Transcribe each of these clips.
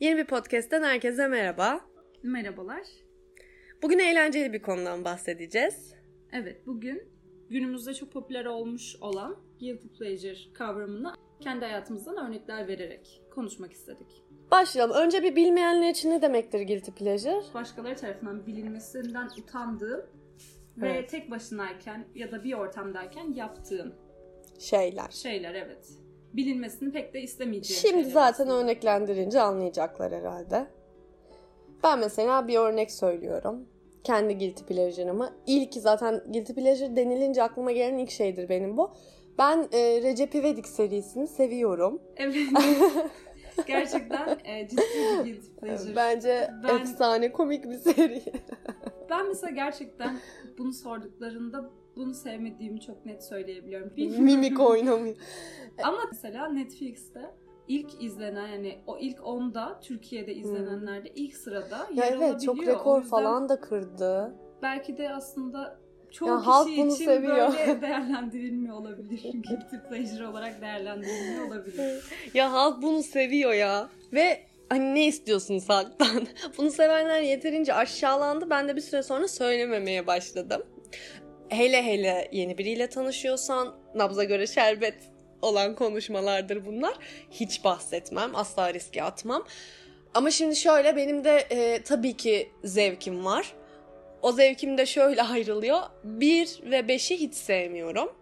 Yeni bir podcast'ten herkese merhaba. Merhabalar. Bugün eğlenceli bir konudan bahsedeceğiz. Evet, bugün günümüzde çok popüler olmuş olan guilty pleasure kavramını kendi hayatımızdan örnekler vererek konuşmak istedik. Başlayalım. Önce bir bilmeyenler için ne demektir guilty pleasure? Başkaları tarafından bilinmesinden utandığın ve Evet. tek başınayken ya da bir ortamdayken yaptığın Şeyler. şeyler evet. Bilinmesini pek de istemeyeceğin Şimdi zaten aslında. örneklendirince anlayacaklar herhalde. Ben mesela bir örnek söylüyorum. Kendi guilty pleasure'ımı. İlk zaten guilty pleasure denilince aklıma gelen ilk şeydir benim bu. Ben e, Recep İvedik serisini seviyorum. Evet. Gerçekten e, ciddi bir guilty pleasure. Bence Ben- efsane komik bir seri. Ben mesela gerçekten bunu sorduklarında bunu sevmediğimi çok net söyleyebiliyorum. Bilmiyorum. Mimik oynamıyor. Ama mesela Netflix'te ilk izlenen yani o ilk 10'da Türkiye'de izlenenlerde ilk sırada Ya yer evet çok alabiliyor. Rekor falan da kırdı. Belki de aslında çoğu Ya kişi halk bunu için seviyor. böyle değerlendirilmiyor olabilir. Guilty pleasure olarak değerlendirilmiyor olabilir. Ya halk bunu seviyor ya. Ve hani ne istiyorsunuz halktan? bunu sevenler yeterince aşağılandı. Ben de bir süre sonra söylememeye başladım. Hele hele yeni biriyle tanışıyorsan nabza göre şerbet olan konuşmalardır bunlar. Hiç bahsetmem. Asla riske atmam. Ama şimdi şöyle benim de e, tabii ki zevkim var. O zevkim de şöyle ayrılıyor. 1 ve 5'i hiç sevmiyorum.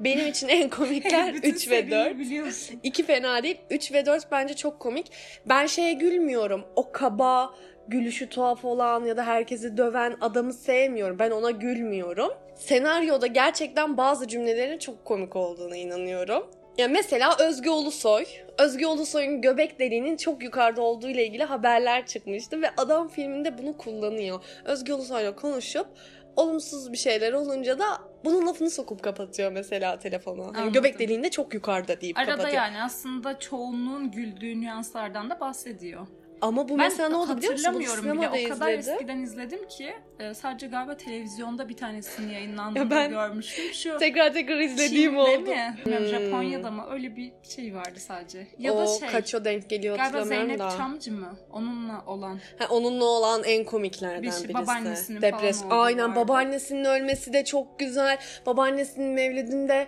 Benim için en komikler Bütün 3 ve seriyi 4. biliyorsun. İki fena değil. 3 ve 4 bence çok komik. Ben şeye gülmüyorum. O kaba, gülüşü tuhaf olan ya da herkesi döven adamı sevmiyorum. Ben ona gülmüyorum. Senaryoda gerçekten bazı cümlelerin çok komik olduğuna inanıyorum. Ya mesela Özge Ulusoy. Özge Ulusoy'un göbek deliğinin çok yukarıda olduğu ile ilgili haberler çıkmıştı ve adam filminde bunu kullanıyor. Özge Ulusoy'la konuşup olumsuz bir şeyler olunca da bunun lafını sokup kapatıyor mesela telefonu. Hani göbek deliğinde çok yukarıda deyip Arada kapatıyor. yani aslında çoğunluğun güldüğü nüanslardan da bahsediyor. Ama bu mesela ne oldu biliyor musun? Bunu hatırlamıyorum bile. sinemada O kadar izledim. eskiden izledim ki e, sadece galiba televizyonda bir tanesini yayınlandığını Ya ben görmüştüm. Şu Tekrar tekrar izlediğim Çin'de oldu. mi? Hmm. Japonya'da mı? Öyle bir şey vardı sadece. Ya o da şey. kaço denk geliyor Galiba hatırlamıyorum Zeynep da. Çamcı mı? Onunla olan. Ha, onunla olan en komiklerden Bir şey, birisi. babaannesinin Depres. falan Aynen vardı. babaannesinin ölmesi de çok güzel. Babaannesinin mevlidinde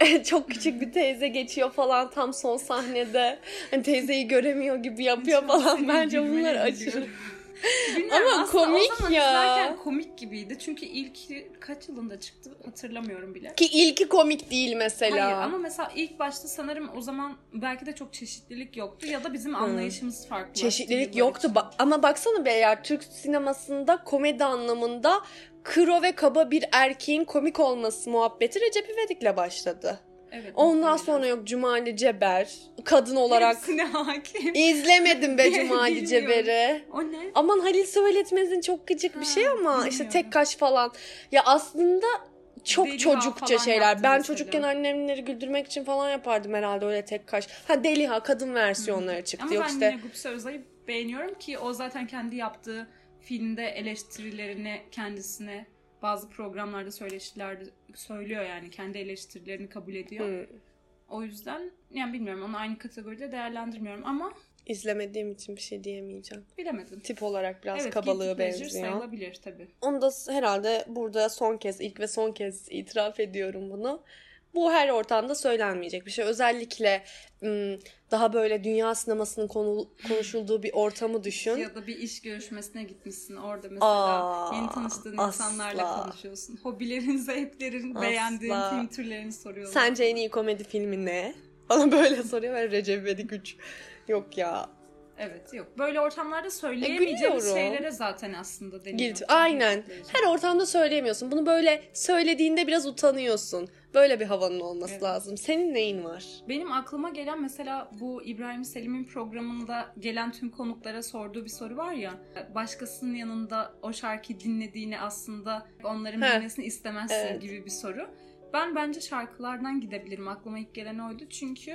çok küçük bir teyze geçiyor falan tam son sahnede. Hani teyzeyi göremiyor gibi yapıyor falan. Bence bunlar aşırı. Bilmiyorum, Ama komik o zaman ya. izlerken komik gibiydi. Çünkü ilk kaç yılında çıktı hatırlamıyorum bile. Ki ilki komik değil mesela. Hayır ama mesela ilk başta sanırım o zaman belki de çok çeşitlilik yoktu ya da bizim anlayışımız farklı. Çeşitlilik yoktu Ba- ama baksana be eğer Türk sinemasında komedi anlamında kro ve kaba bir erkeğin komik olması muhabbeti Recep İvedik'le başladı. Evet, Ondan sonra yok Cumali Ceber kadın olarak Hepsine hakim. izlemedim be Cumali. Ceber'i. O ne? Aman Halil Söyletmez'in çok gıcık bir Ha, şey ama işte bilmiyorum. tek kaş falan. Ya aslında çok Deliha çocukça şeyler. Ben mesela. çocukken annemleri güldürmek için falan yapardım herhalde öyle tek kaş. Ha Deliha kadın versiyonları çıktı. Ama yok ben işte yine Gupse Özay'ı beğeniyorum ki o zaten kendi yaptığı filmde eleştirilerini kendisine bazı programlarda söyleşilerde söylüyor yani kendi eleştirilerini kabul ediyor. Hı. O yüzden yani bilmiyorum onu aynı kategoride değerlendirmiyorum ama İzlemediğim için bir şey diyemeyeceğim. bilemedim. Tip olarak biraz evet, kabalığı benziyor. sayılabilir tabii. Onu da herhalde burada son kez, ilk ve son kez itiraf ediyorum bunu. Bu her ortamda söylenmeyecek bir şey. Özellikle daha böyle dünya sinemasının konu, konuşulduğu bir ortamı düşün. Ya da bir iş görüşmesine gitmişsin orada mesela Aa, yeni tanıştığın asla. insanlarla konuşuyorsun. Hobilerin, zevklerin, Asla. beğendiğin film türlerini soruyorlar. Sence en iyi komedi filmi ne? Bana böyle soruyor ve Recep İvedik 3. Yok ya. Evet yok. Böyle ortamlarda söyleyemeyeceğimiz gülüyorum. şeylere zaten aslında deniyor. Aynen. Her ortamda söyleyemiyorsun. Bunu böyle söylediğinde biraz utanıyorsun. Böyle bir havanın olması Evet. lazım. Senin neyin var? Benim aklıma gelen mesela bu İbrahim Selim'in programında gelen tüm konuklara sorduğu bir soru var ya. Başkasının yanında o şarkıyı dinlediğini aslında onların Heh. bilmesini istemezsin Evet. gibi bir soru. Ben bence şarkılardan gidebilirim. Aklıma ilk gelen oydu. Çünkü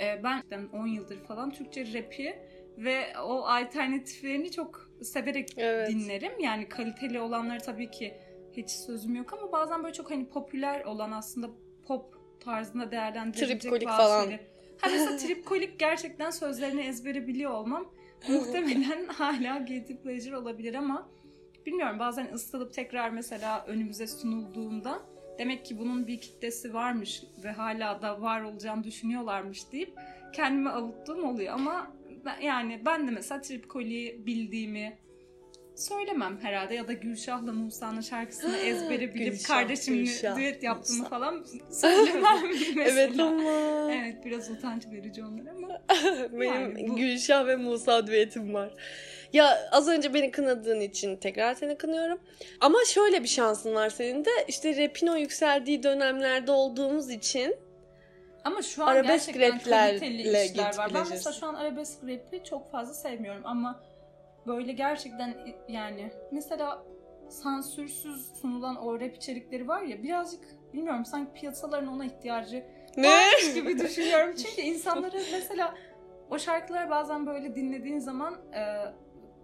e, ben 10 yıldır falan Türkçe rapi ve o alternatiflerini çok severek Evet. dinlerim. Yani kaliteli olanları tabii ki hiç sözüm yok ama bazen böyle çok hani popüler olan aslında pop tarzında değerlendirilecek Tripkolik bazı falan. şeyler. Ha mesela tripkolik gerçekten sözlerini ezbere biliyor olmam muhtemelen hala guilty pleasure olabilir ama bilmiyorum bazen ısıtılıp tekrar mesela önümüze sunulduğunda demek ki bunun bir kitlesi varmış ve hala da var olacağını düşünüyorlarmış deyip kendimi avuttuğum oluyor ama ben, yani ben de mesela Tripkoli'yi bildiğimi söylemem herhalde ya da Gülşah'la Musa'nın şarkısını ezbere bilip Gülşah, kardeşimle Gülşah, düet yaptığımı Musa. falan söylemem mesela. Evet ama. Evet biraz utanç verici onlar ama Benim Yani bu- Gülşah ve Musa düetim var. Ya az önce beni kınadığın için tekrar seni kınıyorum. Ama şöyle bir şansın var senin de. İşte rapin o yükseldiği dönemlerde olduğumuz için Ama şu an Arabesk gerçekten kaliteli işler var. Ben mesela şu an arabesk rapi çok fazla sevmiyorum ama böyle gerçekten yani mesela sansürsüz sunulan o rap içerikleri var ya birazcık bilmiyorum sanki piyasaların ona ihtiyacı ne? varmış gibi düşünüyorum. Çünkü insanları mesela o şarkılar bazen böyle dinlediğin zaman e,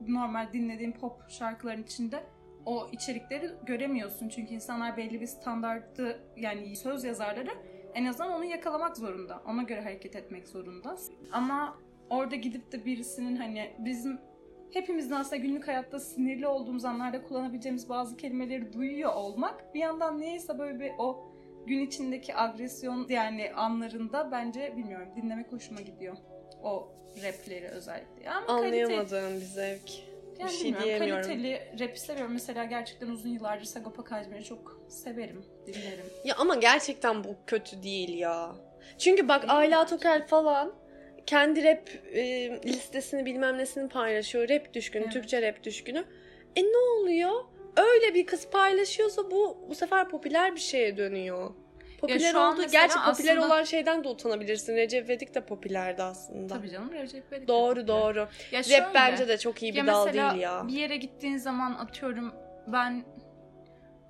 normal dinlediğin pop şarkıların içinde o içerikleri göremiyorsun. Çünkü insanlar belli bir standartı yani söz yazarları en azından onu yakalamak zorunda. Ona göre hareket etmek zorunda. Ama orada gidip de birisinin hani bizim hepimizin aslında günlük hayatta sinirli olduğumuz anlarda kullanabileceğimiz bazı kelimeleri duyuyor olmak bir yandan neyse böyle bir o gün içindeki agresyon yani anlarında bence bilmiyorum dinlemek hoşuma gidiyor. O rapleri özellikle. Ama kalite, Anlayamadığım bir zevk. yani bir şey diyemiyorum. Kaliteli rapi seviyorum. Mesela gerçekten uzun yıllardır Sagopa Kajmer'i çok severim, dinlerim. Ya ama gerçekten bu kötü değil ya. Çünkü bak Ayla Tokel falan kendi rap e, listesini bilmem nesini paylaşıyor. Rap düşkünü, Evet. Türkçe rap düşkünü. E ne oluyor? Öyle bir kız paylaşıyorsa bu bu sefer popüler bir şeye dönüyor. Popüler oldu. Gerçi popüler aslında- olan şeyden de utanabilirsin. Recep İvedik de popülerdi aslında. Tabii canım Recep İvedik Doğru popüler. doğru. Ya Rap bence de çok iyi bir dal değil ya. bir yere gittiğin zaman atıyorum ben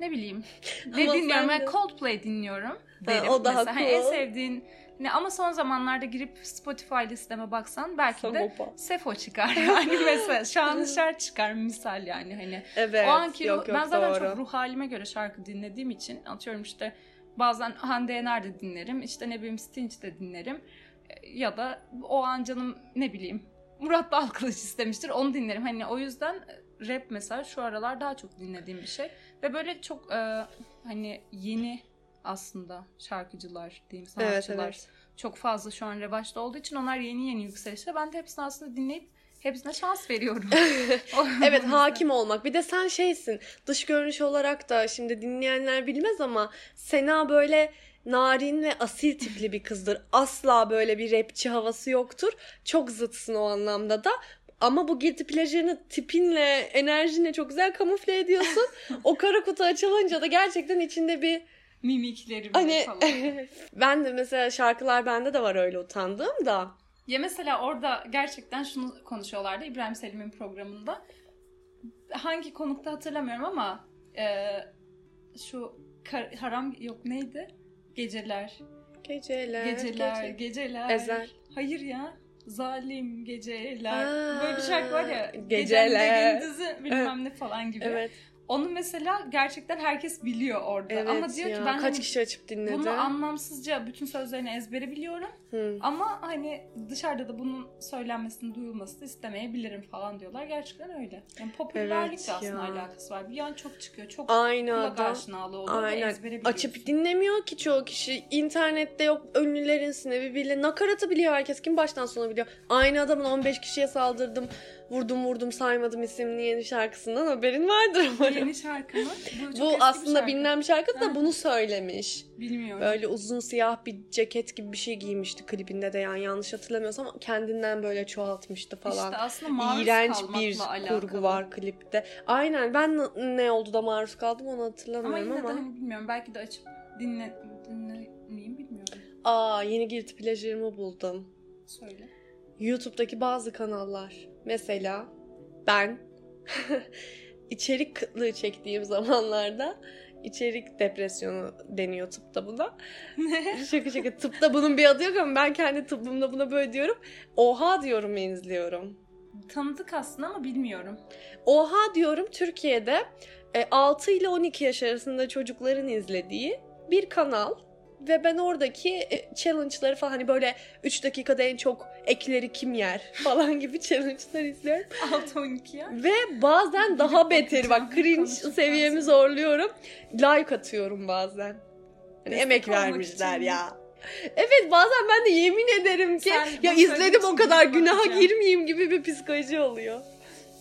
ne bileyim ne dinliyorum ben de- Coldplay dinliyorum derim. o daha mesela. Hani en cool. sevdiğin ne ama son zamanlarda girip Spotify listeme baksan belki de Sagopa. Sefo çıkar yani mesela Şanlışer çıkar misal yani hani Evet. o anki yok, yok, ben zaten doğru. çok ruh halime göre şarkı dinlediğim için atıyorum işte bazen Hande Yener de dinlerim işte ne bileyim Stinch de dinlerim E, ya da o an canım ne bileyim Murat Dalkılıç istemiştir onu dinlerim hani o yüzden e, rap mesela şu aralar daha çok dinlediğim bir şey ve böyle çok e, hani yeni aslında şarkıcılar diyeyim Evet sanatçılar evet. çok fazla şu an revaçta olduğu için onlar yeni yeni yükselişte ben de hepsini aslında dinleyip hepsine şans veriyorum. Evet hakim olmak. Bir de sen şeysin dış görünüş olarak da şimdi dinleyenler bilmez ama Sena böyle narin ve asil tipli bir kızdır. Asla böyle bir rapçi havası yoktur. Çok zıtsın o anlamda da. Ama bu guilty pleasure'ını tipinle, enerjinle çok güzel kamufle ediyorsun. o kara kutu açılınca da gerçekten içinde bir mimiklerim hani falan. ben de mesela şarkılar bende de var öyle utandığım da. Ya mesela orada gerçekten şunu konuşuyorlardı İbrahim Selim'in programında. Hangi konukta hatırlamıyorum ama e, şu kar- haram yok neydi? Geceler. Geceler, Geceler, gece- geceler. Ezel. Hayır ya. Zalim geceler. Aa, Böyle bir şarkı var ya. geceler. Gecemde gündüzü bilmem ne falan gibi. Evet, Onu mesela gerçekten herkes biliyor orada. evet Ama diyor ya. ki ben Kaç hani kişi açıp dinledi? bunu anlamsızca bütün sözlerini ezbere biliyorum. Hı. Ama hani dışarıda da bunun söylenmesini, duyulmasını istemeyebilirim falan diyorlar. Gerçekten öyle. Yani popülerlikle Evet aslında alakası var. Bir an çok çıkıyor. Çok Aynı kulak adam. aşinalığı oluyor Aynen. ezbere. Açıp dinlemiyor ki çoğu kişi. İnternette yok ünlülerin sinevi bile. Nakaratı biliyor herkes. Kim baştan sona biliyor. Aynı adamın 15 kişiye saldırdım. Vurdum vurdum saymadım isimli yeni şarkısından haberin vardır umarım. Yeni şarkı mı? Bu, Bu aslında şarkı. bilinen bir şarkı da Ha. bunu söylemiş. Bilmiyorum. Böyle uzun siyah bir ceket gibi bir şey giymişti klibinde de yani yanlış hatırlamıyorsam kendinden böyle çoğaltmıştı falan. İşte aslında maruz İğrenç bir alakalı. kurgu var klipte. Aynen ben ne oldu da maruz kaldım onu Ama hatırlamıyorum yine ama. de hani bilmiyorum. Belki de açıp dinle, dinlemeyeyim bilmiyorum. Aa yeni guilty pleasure'ımı buldum. Söyle. YouTube'daki bazı kanallar. Mesela ben içerik kıtlığı çektiğim zamanlarda içerik depresyonu deniyor tıpta buna. şaka şaka tıpta bunun bir adı yok ama ben kendi tıbbımda buna böyle diyorum. Oha diyorum ve izliyorum. Tanıdık aslında ama bilmiyorum. Oha diyorum Türkiye'de e, 6 ile 12 yaş arasında çocukların izlediği bir kanal ve ben oradaki e, challenge'ları falan hani böyle 3 dakikada en çok ekleri kim yer falan gibi challenge'lar izliyorum. 6-12 ya. Ve bazen daha beteri bak cringe seviyemi zorluyorum. Like atıyorum bazen. Hani emek vermişler için. ya. Evet bazen ben de yemin ederim ki Sen ya izledim o kadar günaha bakacağım. girmeyeyim gibi bir psikoloji oluyor.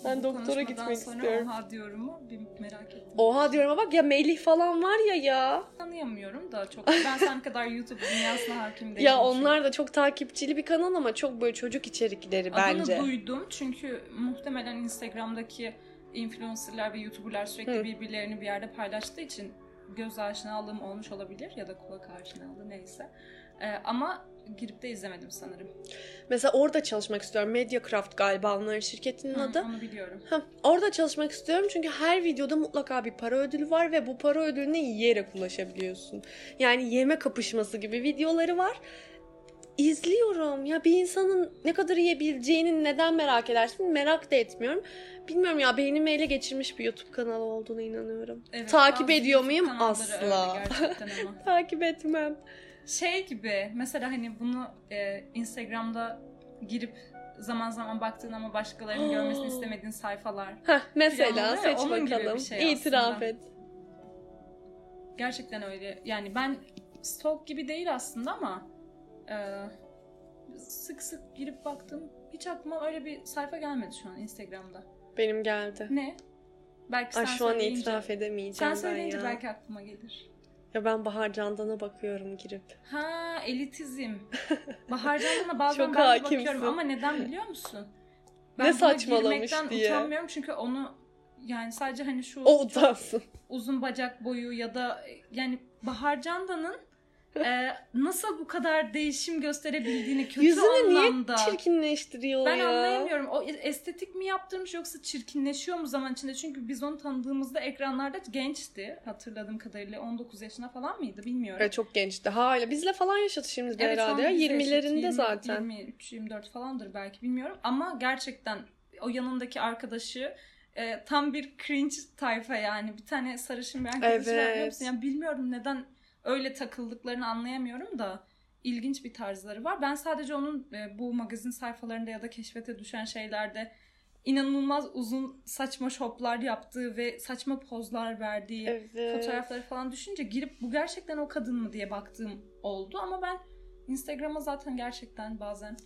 Ben Bu doktora gitmek sonra istiyorum. Oha diyorum mu? Bir merak ettim. Oha diyorum ama bak ya Melih falan var ya ya. Tanıyamıyorum da çok. Ben sen kadar YouTube dünyasına hakim değilim. Ya onlar da çok takipçili bir kanal ama çok böyle çocuk içerikleri Adını bence. duydum çünkü muhtemelen Instagram'daki influencerlar ve YouTuber'lar sürekli Hı. birbirlerini bir yerde paylaştığı için göz aşinalığım olmuş olabilir ya da kulak aşinalığı neyse. Ee, ama girip de izlemedim sanırım. Mesela orada çalışmak istiyorum. Mediacraft galiba onların şirketinin Hı, adı. Onu biliyorum. Ha, orada çalışmak istiyorum çünkü her videoda mutlaka bir para ödülü var ve bu para ödülüne yiyerek ulaşabiliyorsun. Yani yeme kapışması gibi videoları var. İzliyorum. Ya bir insanın ne kadar yiyebileceğini neden merak edersin? Merak da etmiyorum. Bilmiyorum ya beynimi ele geçirmiş bir YouTube kanalı olduğuna inanıyorum. Evet, Takip ediyor muyum? öyle Asla. gerçekten ama. Takip etmem. Şey gibi mesela hani bunu e, Instagram'da girip zaman zaman baktığın ama başkalarının görmesini istemediğin sayfalar. Heh, mesela seç onun bakalım. şey İtiraf aslında. et. Gerçekten öyle. Yani ben stalk gibi değil aslında ama e, sık sık girip baktım. Hiç aklıma öyle bir sayfa gelmedi şu an Instagram'da. Benim geldi. Ne? Belki sen Ay şu an itiraf Sen edemeyeceğim ben söyleyince belki aklıma gelir. Ya ben Bahar Candan'a bakıyorum girip. Ha elitizm. Bahar Candan'a bazen Çok ben hakimsin. bakıyorum ama neden biliyor musun? Ne buna saçmalamış diye. utanmıyorum çünkü onu yani sadece hani şu O utansın. uzun bacak boyu ya da yani Bahar Candan'ın e, nasıl bu kadar değişim gösterebildiğini kötü Yüzünü niye anlamda. çirkinleştiriyor ben ya? anlayamıyorum. O estetik mi yaptırmış yoksa çirkinleşiyor mu zaman içinde? Çünkü biz onu tanıdığımızda ekranlarda gençti. Hatırladığım kadarıyla 19 yaşına falan mıydı bilmiyorum. Evet, çok gençti. Hala bizle falan yaşadı şimdi Evet, herhalde. ya. bizde 20'lerinde yaşıt, 20, zaten. 23, 24 falandır belki bilmiyorum. Ama gerçekten o yanındaki arkadaşı e, tam bir cringe tayfa yani. Bir tane sarışın bir arkadaşı var Evet. musun? Yani bilmiyorum neden öyle takıldıklarını anlayamıyorum da ilginç bir tarzları var. Ben sadece onun e, bu magazin sayfalarında ya da keşfete düşen şeylerde inanılmaz uzun saçma şoplar yaptığı ve saçma pozlar verdiği Evet. fotoğrafları falan düşünce girip bu gerçekten o kadın mı diye baktığım oldu ama ben Instagram'a zaten gerçekten bazen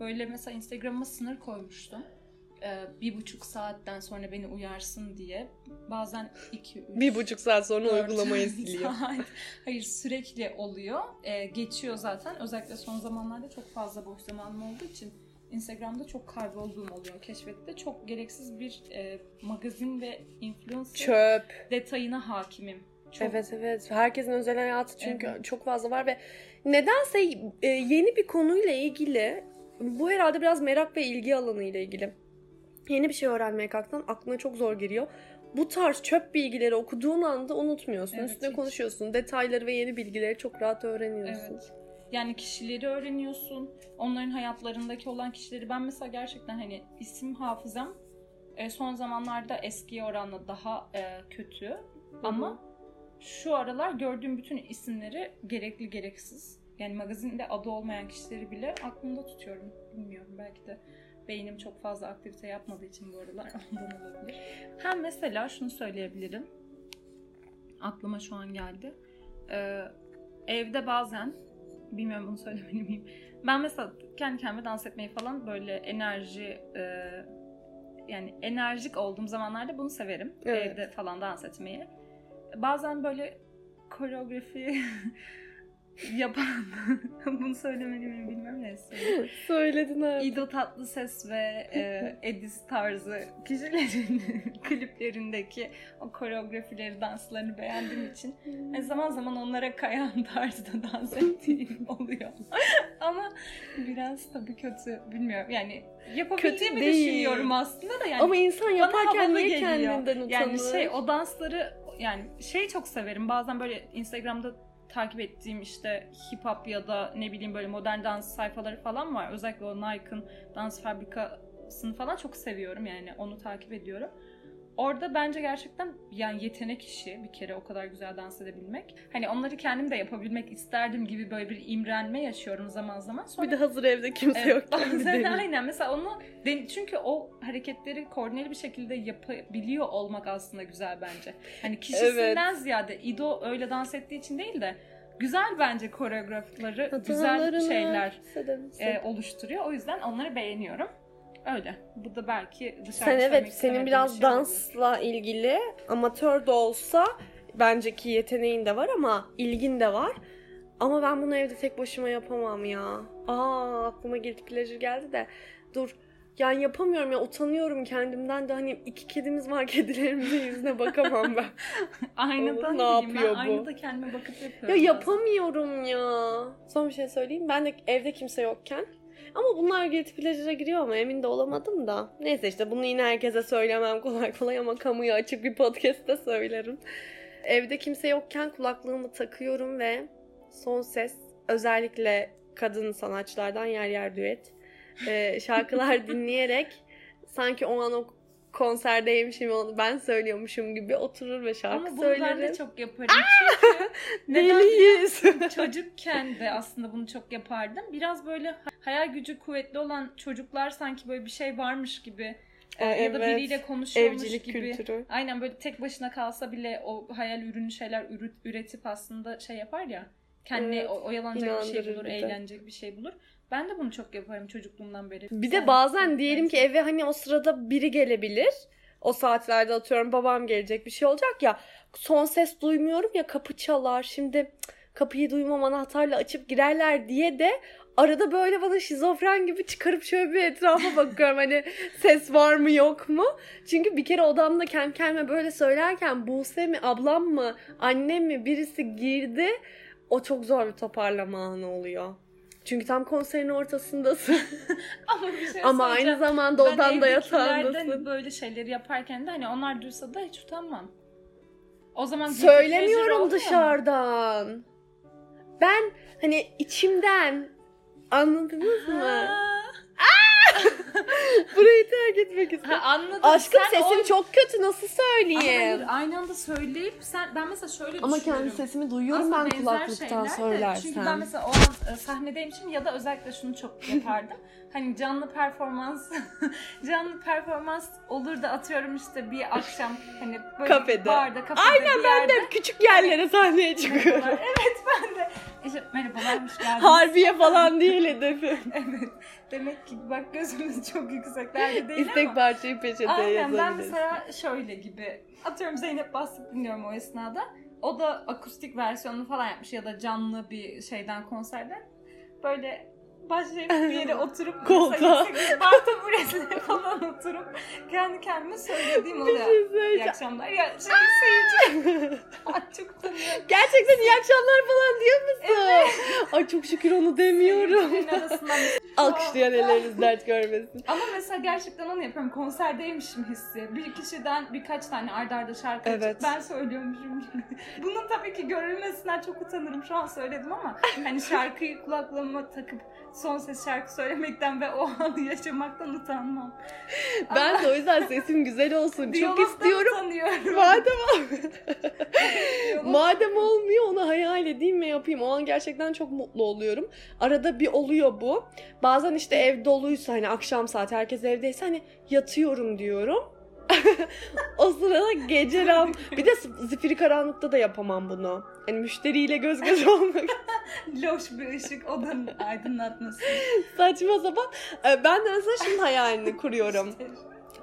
böyle mesela Instagram'a sınır koymuştum. Ee, bir buçuk saatten sonra beni uyarsın diye. Bazen iki, üç, Bir buçuk saat sonra uygulamayı siliyor. saat. Hayır sürekli oluyor. Ee, geçiyor zaten. Özellikle son zamanlarda çok fazla boş zamanım olduğu için Instagram'da çok kaybolduğum oluyor. Keşfette çok gereksiz bir e, magazin ve influencer Çöp. detayına hakimim. Çok Evet evet. Herkesin özel hayatı çünkü Evet. çok fazla var ve nedense e, yeni bir konuyla ilgili bu herhalde biraz merak ve ilgi alanı ile ilgili. Yeni bir şey öğrenmeye kalktın aklına çok zor geliyor. Bu tarz çöp bilgileri okuduğun anda unutmuyorsun. Evet, Üstüne hiç. konuşuyorsun. Detayları ve yeni bilgileri çok rahat öğreniyorsun. Evet. Yani kişileri öğreniyorsun. Onların hayatlarındaki olan kişileri. Ben mesela gerçekten hani isim hafızam e, son zamanlarda eskiye oranla daha e, kötü. Ama şu aralar gördüğüm bütün isimleri gerekli gereksiz. Yani magazinde adı olmayan kişileri bile aklımda tutuyorum. Bilmiyorum belki de beynim çok fazla aktivite yapmadığı için bu aralar ondan olabilir. Hem mesela şunu söyleyebilirim. Aklıma şu an geldi. Ee, evde bazen bilmiyorum bunu söylemeli miyim. Ben mesela kendi kendime dans etmeyi falan böyle enerji e, yani enerjik olduğum zamanlarda bunu severim. Evet. Evde falan dans etmeyi. Bazen böyle koreografi yapan bunu söylemeli miyim bilmiyorum neyse. Söyledin abi. İdo Tatlıses ve e, Edis tarzı kişilerin kliplerindeki o koreografileri, danslarını beğendiğim için e, zaman zaman onlara kayan tarzda dans ettiğim oluyor. Ama biraz tabii kötü, bilmiyorum. Yani yapabildiğimi Kötü düşünüyorum aslında da yani. Ama insan yaparken niye geliyor. kendinden utanır? Yani şey o dansları yani şey çok severim. Bazen böyle Instagram'da takip ettiğim işte hip hop ya da ne bileyim böyle modern dans sayfaları falan var. Özellikle o Nike'ın dans fabrikasını falan çok seviyorum yani onu takip ediyorum. Orada bence gerçekten yani yetenek işi bir kere o kadar güzel dans edebilmek. Hani onları kendim de yapabilmek isterdim gibi böyle bir imrenme yaşıyorum zaman zaman. Sonra Bir de hazır evde kimse Evet, yok. bazen aynen mesela onu çünkü o hareketleri koordineli bir şekilde yapabiliyor olmak aslında güzel bence. Hani kişisinden ziyade İdo öyle dans ettiği için değil de güzel bence koreografları, güzel şeyler e, oluşturuyor. O yüzden onları beğeniyorum. Öyle. Bu da belki dışarıda Sen evet senin biraz bir şey olabilir. dansla ilgili amatör de olsa bence ki yeteneğin de var ama ilgin de var. Ama ben bunu evde tek başıma yapamam ya. Aa aklıma guilty pleasure geldi de. Dur. Yani yapamıyorum ya utanıyorum kendimden de hani iki kedimiz var kedilerimizin yüzüne bakamam ben. Aynada ne yapıyor ben bu? aynada kendime bakıp ya yapıyorum. yapamıyorum ya. Son bir şey söyleyeyim. Ben de evde kimse yokken ama bunlar guilty pleasure'a giriyor ama emin de olamadım da. Neyse işte bunu yine herkese söylemem kolay kolay ama kamuya açık bir podcast'te söylerim. Evde kimse yokken kulaklığımı takıyorum ve son ses özellikle kadın sanatçılardan yer yer düet e, şarkılar dinleyerek sanki o an o konserdeymişim onu ben söylüyormuşum gibi oturur ve şarkı Ama bunu söylerim. ben de çok yaparım. Çünkü Deliyiz. çocukken de aslında bunu çok yapardım. Biraz böyle hayal gücü kuvvetli olan çocuklar sanki böyle bir şey varmış gibi Ee, ya da biriyle konuşuyormuş Evcilik gibi. kültürü. Aynen böyle tek başına kalsa bile o hayal ürünü şeyler üretip aslında şey yapar ya. Kendine Evet, oyalanacak bir şey bulur, eğlenecek bir şey bulur. Ben de bunu çok yaparım çocukluğumdan beri. Bir Sen- de bazen diyelim ki eve hani o sırada biri gelebilir. O saatlerde atıyorum babam gelecek bir şey olacak ya. Son ses duymuyorum ya kapı çalar. Şimdi kapıyı duymam anahtarla açıp girerler diye de arada böyle bana şizofren gibi çıkarıp şöyle bir etrafa bakıyorum hani ses var mı yok mu? Çünkü bir kere odamda kendi kendime böyle söylerken Buse mi ablam mı annem mi birisi girdi. O çok zor bir toparlama anı oluyor. Çünkü tam konserin ortasındasın. Ama bir şey Ama aynı zamanda odanda evdekilerden yatağındasın. böyle şeyleri yaparken de hani onlar duysa da hiç utanmam. O zaman Söylemiyorum mu? dışarıdan. Ben hani içimden anladınız mı? Ha, Burayı terk etmek ha, istiyorum. anladım. Aşkım Sen sesim o- çok kötü nasıl Ama hayır, söyleyeyim? aynı anda söyleyip sen ben mesela şöyle Ama düşünüyorum. kendi sesimi duyuyorum Aslında ben kulaklıktan şeyler de, Çünkü ben mesela o an e, sahnedeymişim ya da özellikle şunu çok yapardım. hani canlı performans canlı performans olur da atıyorum işte bir akşam hani böyle Kafede. barda kafede Aynen ben yerde. de küçük yerlere sahneye çıkıyorum. Evet ben de. İşte merhabalar hoş geldiniz. Harbiye falan değil hedefim. Evet. Demek ki bak gözümüz çok yükseklerde değil İstek ama. parçayı peçeteye Aynen ben yazabiliriz. mesela şöyle gibi atıyorum Zeynep Bastık dinliyorum o esnada. O da akustik versiyonunu falan yapmış ya da canlı bir şeyden konserden. Böyle başlayıp bir yere oturup Koltuğa. yüksek bir bar taburesine falan oturup kendi kendime söylediğim oluyor. şey İyi akşamlar. Ya şey seyirci. Ay çok utanıyorum. Gerçekten iyi akşamlar falan diyor musun? Ay çok şükür onu demiyorum. Arasından Alkışlayan elleriniz dert görmesin. Ama mesela gerçekten onu yapıyorum. Konserdeymişim hissi. Bir kişiden birkaç tane ardarda arda şarkı Evet. açıp ben söylüyormuşum gibi. Bunun tabii ki görülmesinden çok utanırım. Şu an söyledim ama hani şarkıyı kulaklığıma takıp son ses şarkı söylemekten ve o anı yaşamaktan utanmam. Ben de o yüzden sesim güzel olsun. Çok istiyorum. utanıyorum. Madem madem olmuyor onu hayal edeyim ve yapayım. O an gerçekten çok mutlu oluyorum. Arada bir oluyor bu. Bazen işte ev doluysa hani akşam saat herkes evdeyse hani yatıyorum diyorum. o sırada gece ram... Bir de zifiri karanlıkta da yapamam bunu. Hani müşteriyle göz göze olmak Loş bir ışık odanın aydınlatması. saçma sapan. Ee, Ben de mesela şimdi hayalini kuruyorum.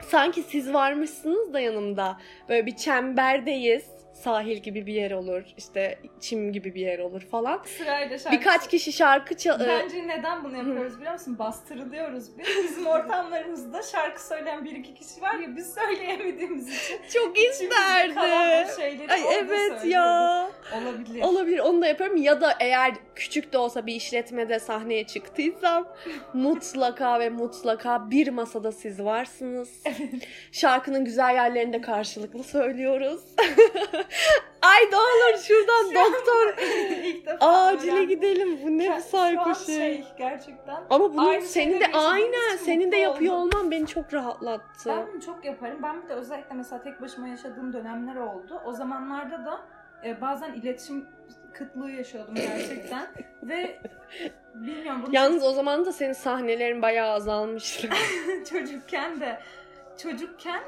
sanki siz varmışsınız da yanımda. Böyle bir çemberdeyiz. Sahil gibi bir yer olur. işte çim gibi bir yer olur falan. Sırayla şarkı Birkaç kişi şarkı çal... Bence neden bunu yapıyoruz biliyor musun? Bastırılıyoruz biz. Bizim ortamlarımızda şarkı söyleyen bir iki kişi var ya biz söyleyemediğimiz için. Çok isterdim. Ay evet ya. Olabilir. Olabilir onu da yaparım. Ya da eğer küçük de olsa bir işletmede sahneye çıktıysam mutlaka ve mutlaka bir masada siz varsınız. Şarkının güzel yerlerinde karşılıklı söylüyoruz. Ay ne olur şuradan Şu doktor. Acile gidelim. Bu ne bir sayko şey. şey gerçekten. Ama bunun Aynı senin de aynen senin de yapıyor oldum. olman beni çok rahatlattı. Ben bunu çok yaparım. Ben bir de özellikle mesela tek başıma yaşadığım dönemler oldu. O zamanlarda da e, bazen iletişim kıtlığı yaşıyordum gerçekten. Ve bilmiyorum bunu Yalnız o zaman da senin sahnelerin bayağı azalmıştı. çocukken de çocukken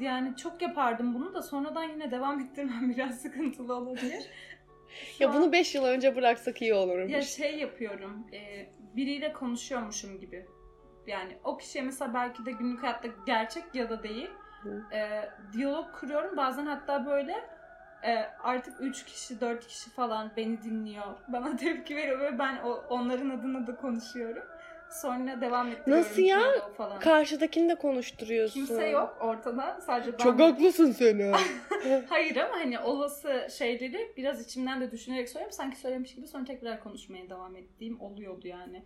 yani çok yapardım bunu da sonradan yine devam ettirmem biraz sıkıntılı olabilir. Şu ya an- bunu 5 yıl önce bıraksak iyi olurmuş. ya şey yapıyorum. e, biriyle konuşuyormuşum gibi. Yani o kişiye mesela belki de günlük hayatta gerçek ya da değil. Hı. e, diyalog kuruyorum. Bazen hatta böyle e, artık 3 kişi 4 kişi falan beni dinliyor. Bana tepki veriyor ve ben o, onların adına da konuşuyorum. Sonra devam ettiriyorum. Nasıl ya? Falan. Karşıdakini de konuşturuyorsun. Kimse yok ortada. Sadece ben. Çok haklısın sen. ha. Hayır ama hani olası şeyleri biraz içimden de düşünerek söylüyorum. Sanki söylemiş gibi sonra tekrar konuşmaya devam ettiğim oluyordu yani.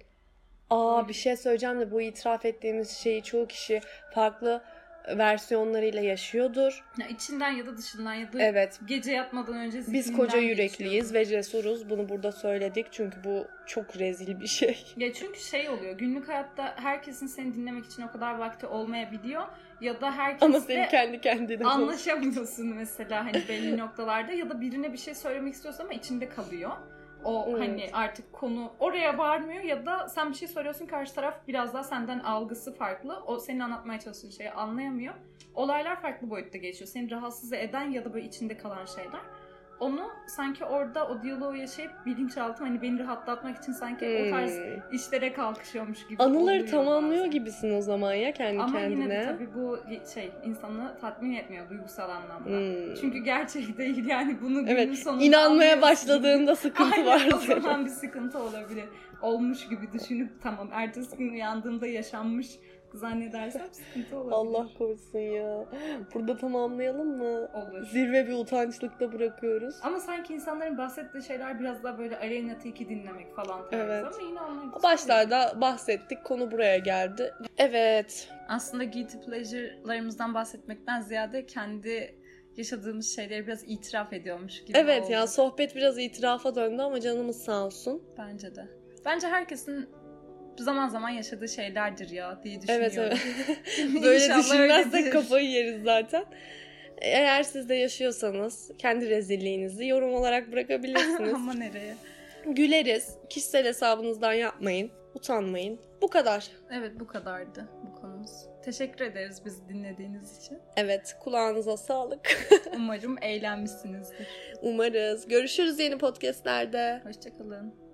Aa bir şey söyleyeceğim de bu itiraf ettiğimiz şeyi çoğu kişi farklı versiyonlarıyla yaşıyordur. Ya içinden ya da dışından ya da Evet. gece yatmadan önce Biz koca yürekliyiz ve cesuruz. Bunu burada söyledik çünkü bu çok rezil bir şey. Ya çünkü şey oluyor. Günlük hayatta herkesin seni dinlemek için o kadar vakti olmayabiliyor. Ya da herkesle kendi kendine anlaşamıyorsun mesela hani belli noktalarda ya da birine bir şey söylemek istiyorsun ama içinde kalıyor. O Evet. hani artık konu oraya varmıyor ya da sen bir şey söylüyorsun karşı taraf biraz daha senden algısı farklı. O senin anlatmaya çalıştığın şeyi anlayamıyor. Olaylar farklı boyutta geçiyor. Seni rahatsız eden ya da böyle içinde kalan şeyler. Onu sanki orada o diyaloğu yaşayıp bilinçaltım hani beni rahatlatmak için sanki o tarz Hmm. işlere kalkışıyormuş gibi Anıları tamamlıyor bazen. gibisin o zaman ya kendi Ama kendine. yine de tabii bu şey insanı tatmin etmiyor duygusal anlamda. Hmm. Çünkü gerçek değil yani bunu günün Evet, sonunda inanmaya başladığında sıkıntı Aynen, var. o zaman bir sıkıntı olabilir. Olmuş gibi düşünüp tamam ertesi gün uyandığımda yaşanmış zannedersem sıkıntı olabilir. Allah korusun ya. Burada tamamlayalım mı? Olur. Zirve bir utançlıkta bırakıyoruz. Ama sanki insanların bahsettiği şeyler biraz daha böyle Aleyna Tilki dinlemek falan tarzı Evet. ama yine onların Başlarda bahsettik. Konu buraya geldi. Evet. Aslında guilty pleasure'larımızdan bahsetmekten ziyade kendi yaşadığımız şeyleri biraz itiraf ediyormuş gibi Evet oldu. ya sohbet biraz itirafa döndü ama canımız sağ olsun. Bence de. Bence herkesin zaman zaman yaşadığı şeylerdir ya diye düşünüyorum. Evet evet. Böyle düşünmezsek kafayı yeriz zaten. Eğer siz de yaşıyorsanız kendi rezilliğinizi yorum olarak bırakabilirsiniz. Ama nereye? Güleriz. Kişisel hesabınızdan yapmayın. Utanmayın. Bu kadar. Evet bu kadardı bu konumuz. Teşekkür ederiz bizi dinlediğiniz için. Evet kulağınıza sağlık. Umarım eğlenmişsinizdir. Umarız. Görüşürüz yeni podcastlerde. Hoşçakalın.